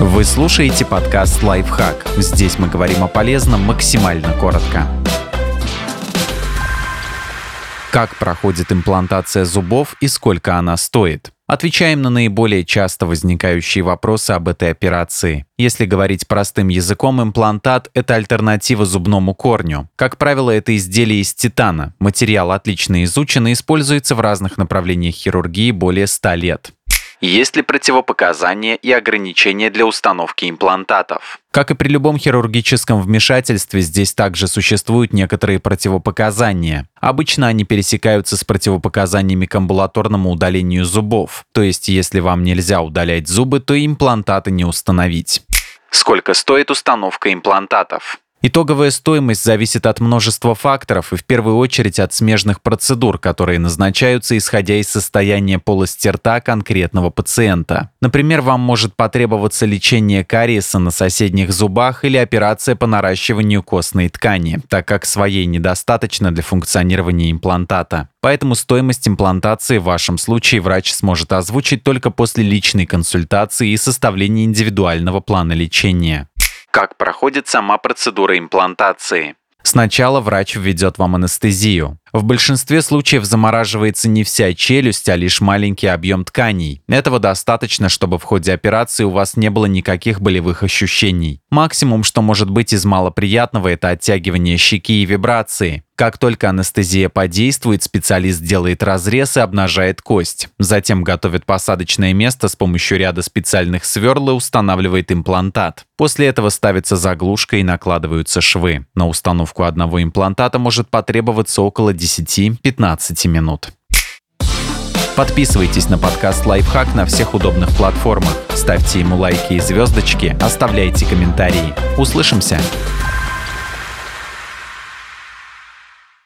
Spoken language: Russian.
Вы слушаете подкаст «Лайфхак». Здесь мы говорим о полезном максимально коротко. Как проходит имплантация зубов и сколько она стоит? Отвечаем на наиболее часто возникающие вопросы об этой операции. Если говорить простым языком, имплантат – это альтернатива зубному корню. Как правило, это изделие из титана. Материал отлично изучен и используется в разных направлениях хирургии более 100 лет. Есть ли противопоказания и ограничения для установки имплантатов? Как и при любом хирургическом вмешательстве, здесь также существуют некоторые противопоказания. Обычно они пересекаются с противопоказаниями к амбулаторному удалению зубов. То есть, если вам нельзя удалять зубы, то имплантаты не установить. Сколько стоит установка имплантатов? Итоговая стоимость зависит от множества факторов и в первую очередь от смежных процедур, которые назначаются исходя из состояния полости рта конкретного пациента. Например, вам может потребоваться лечение кариеса на соседних зубах или операция по наращиванию костной ткани, так как своей недостаточно для функционирования имплантата. Поэтому стоимость имплантации в вашем случае врач сможет озвучить только после личной консультации и составления индивидуального плана лечения. Как проходит сама процедура имплантации? Сначала врач введет вам анестезию. В большинстве случаев замораживается не вся челюсть, а лишь маленький объем тканей. Этого достаточно, чтобы в ходе операции у вас не было никаких болевых ощущений. Максимум, что может быть из малоприятного, это оттягивание щеки и вибрации. Как только анестезия подействует, специалист делает разрез и обнажает кость. Затем готовит посадочное место с помощью ряда специальных сверл и устанавливает имплантат. После этого ставится заглушка и накладываются швы. На установку одного имплантата может потребоваться около 10-15 минут. Подписывайтесь на подкаст «Лайфхак» на всех удобных платформах. Ставьте ему лайки и звездочки, оставляйте комментарии. Услышимся!